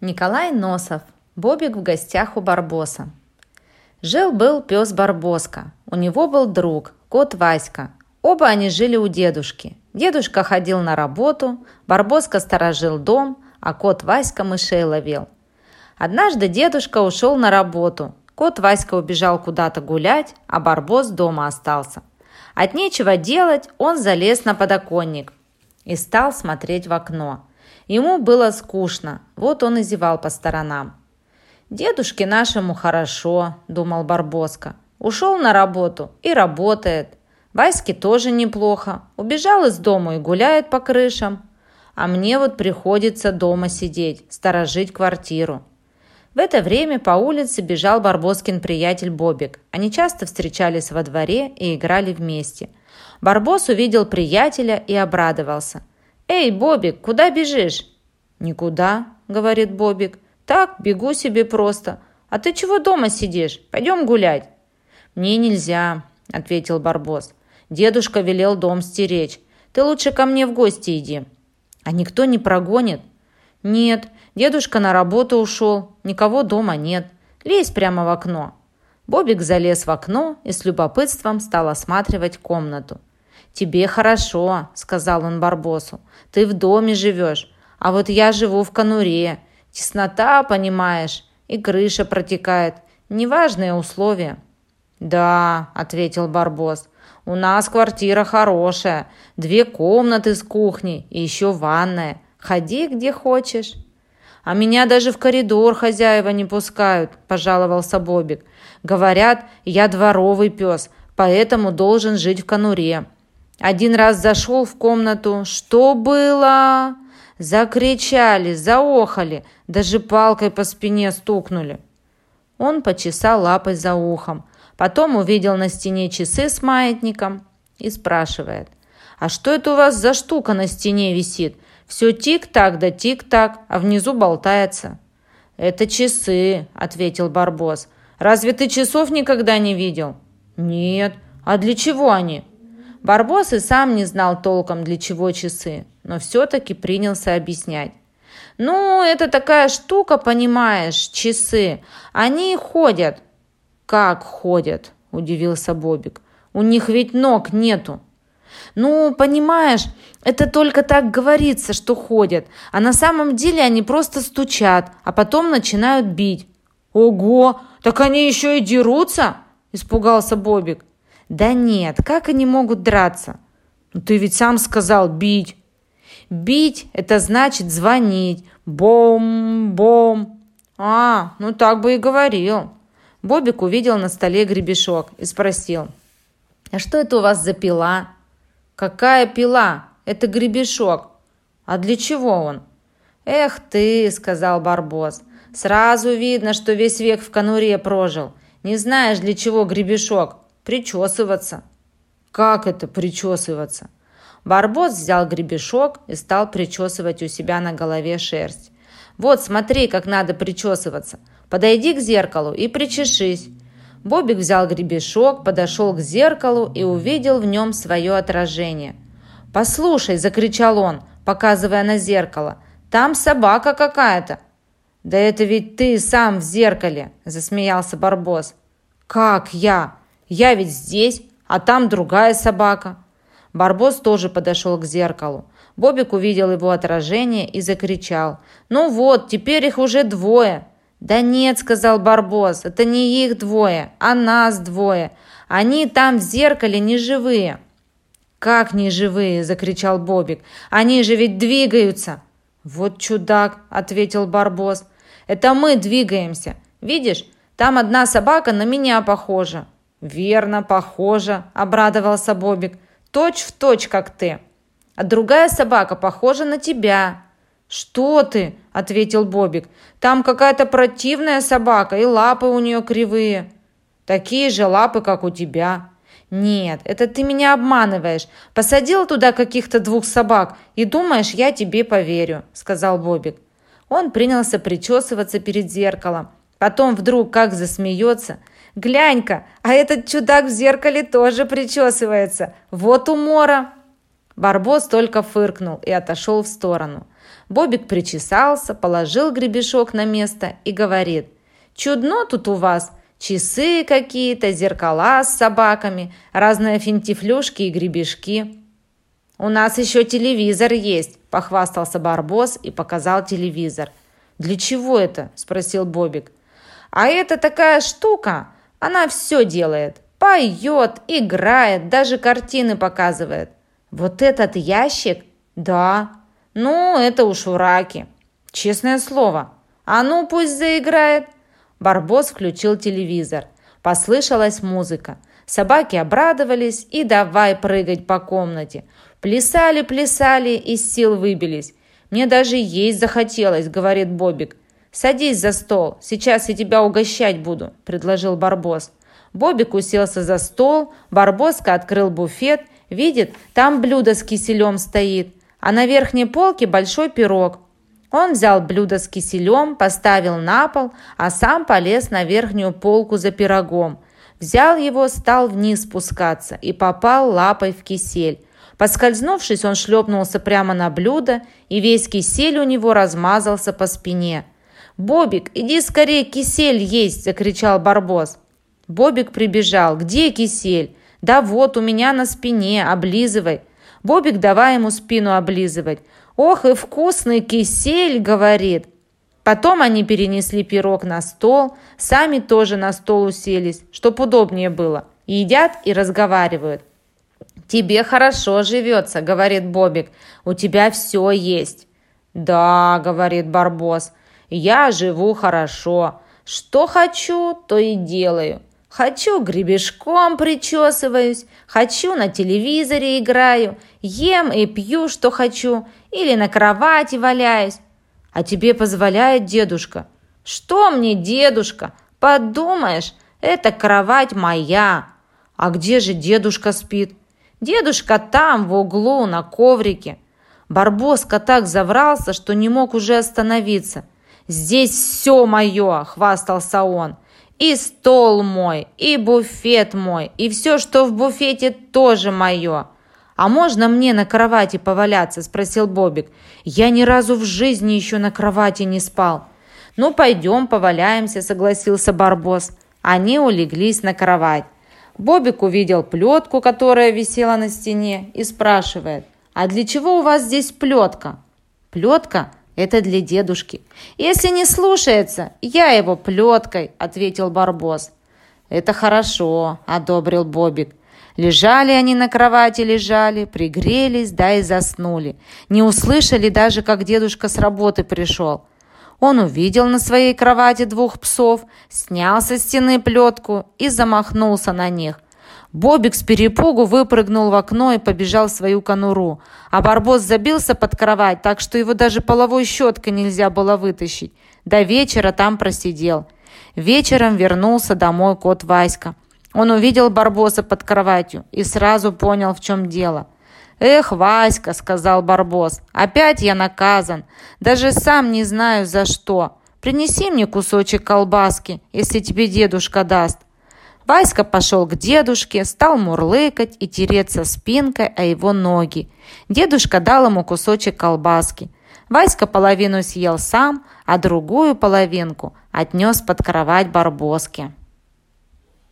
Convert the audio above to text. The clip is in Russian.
Николай Носов. Бобик в гостях у Барбоса. Жил-был пес Барбоска. У него был друг, кот Васька. Оба они жили у дедушки. Дедушка ходил на работу, Барбоска сторожил дом, а кот Васька мышей ловил. Однажды дедушка ушел на работу. Кот Васька убежал куда-то гулять, а Барбос дома остался. От нечего делать он залез на подоконник и стал смотреть в окно. Ему было скучно, вот он и зевал по сторонам. «Дедушке нашему хорошо», – думал Барбоска. «Ушел на работу и работает. Ваське тоже неплохо. Убежал из дома и гуляет по крышам. А мне вот приходится дома сидеть, сторожить квартиру». В это время по улице бежал Барбоскин приятель Бобик. Они часто встречались во дворе и играли вместе. Барбос увидел приятеля и обрадовался. «Эй, Бобик, куда бежишь?» «Никуда», — говорит Бобик. «Так, бегу себе просто. А ты чего дома сидишь? Пойдем гулять». «Мне нельзя», — ответил Барбос. «Дедушка велел дом стеречь. Ты лучше ко мне в гости иди». «А никто не прогонит?» «Нет, дедушка на работу ушел. Никого дома нет. Лезь прямо в окно». Бобик залез в окно и с любопытством стал осматривать комнату. «Тебе хорошо», — сказал он Барбосу. «Ты в доме живешь, а вот я живу в конуре. Теснота, понимаешь, и крыша протекает. Неважные условия». «Да», — ответил Барбос, — «у нас квартира хорошая, две комнаты с кухней и еще ванная. Ходи где хочешь». «А меня даже в коридор хозяева не пускают», – пожаловался Бобик. «Говорят, я дворовый пес, поэтому должен жить в конуре. Один раз зашел в комнату. Что было?» Закричали, заохали, даже палкой по спине стукнули. Он почесал лапой за ухом, потом увидел на стене часы с маятником и спрашивает. «А что это у вас за штука на стене висит? Все тик-так да тик-так, а внизу болтается». «Это часы», — ответил Барбос. «Разве ты часов никогда не видел?» «Нет. А для чего они?» Барбос и сам не знал толком, для чего часы, но все-таки принялся объяснять. «Ну, это такая штука, понимаешь, часы. Они ходят». «Как ходят?» – удивился Бобик. «У них ведь ног нету». «Ну, понимаешь, это только так говорится, что ходят, а на самом деле они просто стучат, а потом начинают бить». «Ого, так они еще и дерутся?» – испугался Бобик. Да нет, как они могут драться? Ну, ты ведь сам сказал бить. Бить – это значит звонить. Бом-бом. А, ну так бы и говорил. Бобик увидел на столе гребешок и спросил. А что это у вас за пила? Какая пила? Это гребешок. А для чего он? Эх ты, сказал Барбос. Сразу видно, что весь век в конуре прожил. Не знаешь, для чего гребешок. Причесываться. Как это причесываться? Барбос взял гребешок и стал причесывать у себя на голове шерсть. Вот, смотри, как надо причесываться. Подойди к зеркалу и причешись. Бобик взял гребешок, подошел к зеркалу и увидел в нем свое отражение. «Послушай!» – закричал он, показывая на зеркало. «Там собака какая-то!» «Да это ведь ты сам в зеркале!» – засмеялся Барбос. «Как я? Я ведь здесь, а там другая собака». Барбос тоже подошел к зеркалу. Бобик увидел его отражение и закричал. «Ну вот, теперь их уже двое». «Да нет», — сказал Барбос, — «это не их двое, а нас двое. Они там в зеркале не живые». «Как не живые?» – закричал Бобик. «Они же ведь двигаются!» «Вот чудак!» – ответил Барбос. «Это мы двигаемся. Видишь, там одна собака на меня похожа. «Верно, похоже», – обрадовался Бобик. «Точь в точь, как ты. А другая собака похожа на тебя». «Что ты?» – ответил Бобик. «Там какая-то противная собака, и лапы у нее кривые». «Такие же лапы, как у тебя». «Нет, это ты меня обманываешь. Посадил туда каких-то двух собак и думаешь, я тебе поверю», – сказал Бобик. Он принялся причесываться перед зеркалом. Потом вдруг как засмеется – Глянь-ка, а этот чудак в зеркале тоже причесывается. Вот умора!» Барбос только фыркнул и отошел в сторону. Бобик причесался, положил гребешок на место и говорит, «Чудно тут у вас, часы какие-то, зеркала с собаками, разные финтифлюшки и гребешки». «У нас еще телевизор есть», – похвастался Барбос и показал телевизор. «Для чего это?» – спросил Бобик. «А это такая штука, она все делает. Поет, играет, даже картины показывает». «Вот этот ящик?» «Да». «Ну, это уж ураки». «Честное слово». «А ну, пусть заиграет». Барбос включил телевизор. Послышалась музыка. Собаки обрадовались и давай прыгать по комнате. Плясали, плясали, из сил выбились. «Мне даже есть захотелось», — говорит Бобик. «Садись за стол, сейчас я тебя угощать буду», — предложил Барбос. Бобик уселся за стол, Барбоска открыл буфет, видит, там блюдо с киселем стоит, а на верхней полке большой пирог. Он взял блюдо с киселем, поставил на пол, а сам полез на верхнюю полку за пирогом. Взял его, стал вниз спускаться и попал лапой в кисель. Поскользнувшись, он шлепнулся прямо на блюдо, и весь кисель у него размазался по спине. «Бобик, иди скорее кисель есть!» – закричал Барбос. Бобик прибежал. «Где кисель?» «Да вот, у меня на спине, облизывай». Бобик давай ему спину облизывать. «Ох и вкусный кисель!» – говорит. Потом они перенесли пирог на стол, сами тоже на стол уселись, чтоб удобнее было. Едят и разговаривают. «Тебе хорошо живется», – говорит Бобик. «У тебя все есть». «Да», – говорит Барбос, – «я живу хорошо. Что хочу, то и делаю. Хочу гребешком причесываюсь, хочу на телевизоре играю, ем и пью, что хочу, или на кровати валяюсь. А тебе позволяет дедушка? Что мне дедушка? Подумаешь, это кровать моя. А где же дедушка спит? Дедушка там, в углу, на коврике. Барбоска так заврался, что не мог уже остановиться. «Здесь все мое!» – хвастался он. И стол мой, и буфет мой, и все, что в буфете, тоже мое. «А можно мне на кровати поваляться?» – спросил Бобик. «Я ни разу в жизни еще на кровати не спал». «Ну, пойдем поваляемся», – согласился Барбос. Они улеглись на кровать. Бобик увидел плетку, которая висела на стене, и спрашивает, «А для чего у вас здесь плетка?» «Плетка это для дедушки. Если не слушается, я его плеткой, ответил Барбос. Это хорошо, одобрил Бобик. Лежали они на кровати, лежали, пригрелись, да и заснули. Не услышали даже, как дедушка с работы пришел. Он увидел на своей кровати двух псов, снял со стены плетку и замахнулся на них – Бобик с перепугу выпрыгнул в окно и побежал в свою конуру, а Барбос забился под кровать, так что его даже половой щеткой нельзя было вытащить. До вечера там просидел. Вечером вернулся домой кот Васька. Он увидел Барбоса под кроватью и сразу понял, в чем дело. «Эх, Васька», — сказал Барбос, — «опять я наказан. Даже сам не знаю, за что. Принеси мне кусочек колбаски, если тебе дедушка даст». Васька пошел к дедушке, стал мурлыкать и тереться спинкой о его ноги. Дедушка дал ему кусочек колбаски. Васька половину съел сам, а другую половинку отнес под кровать Барбоски.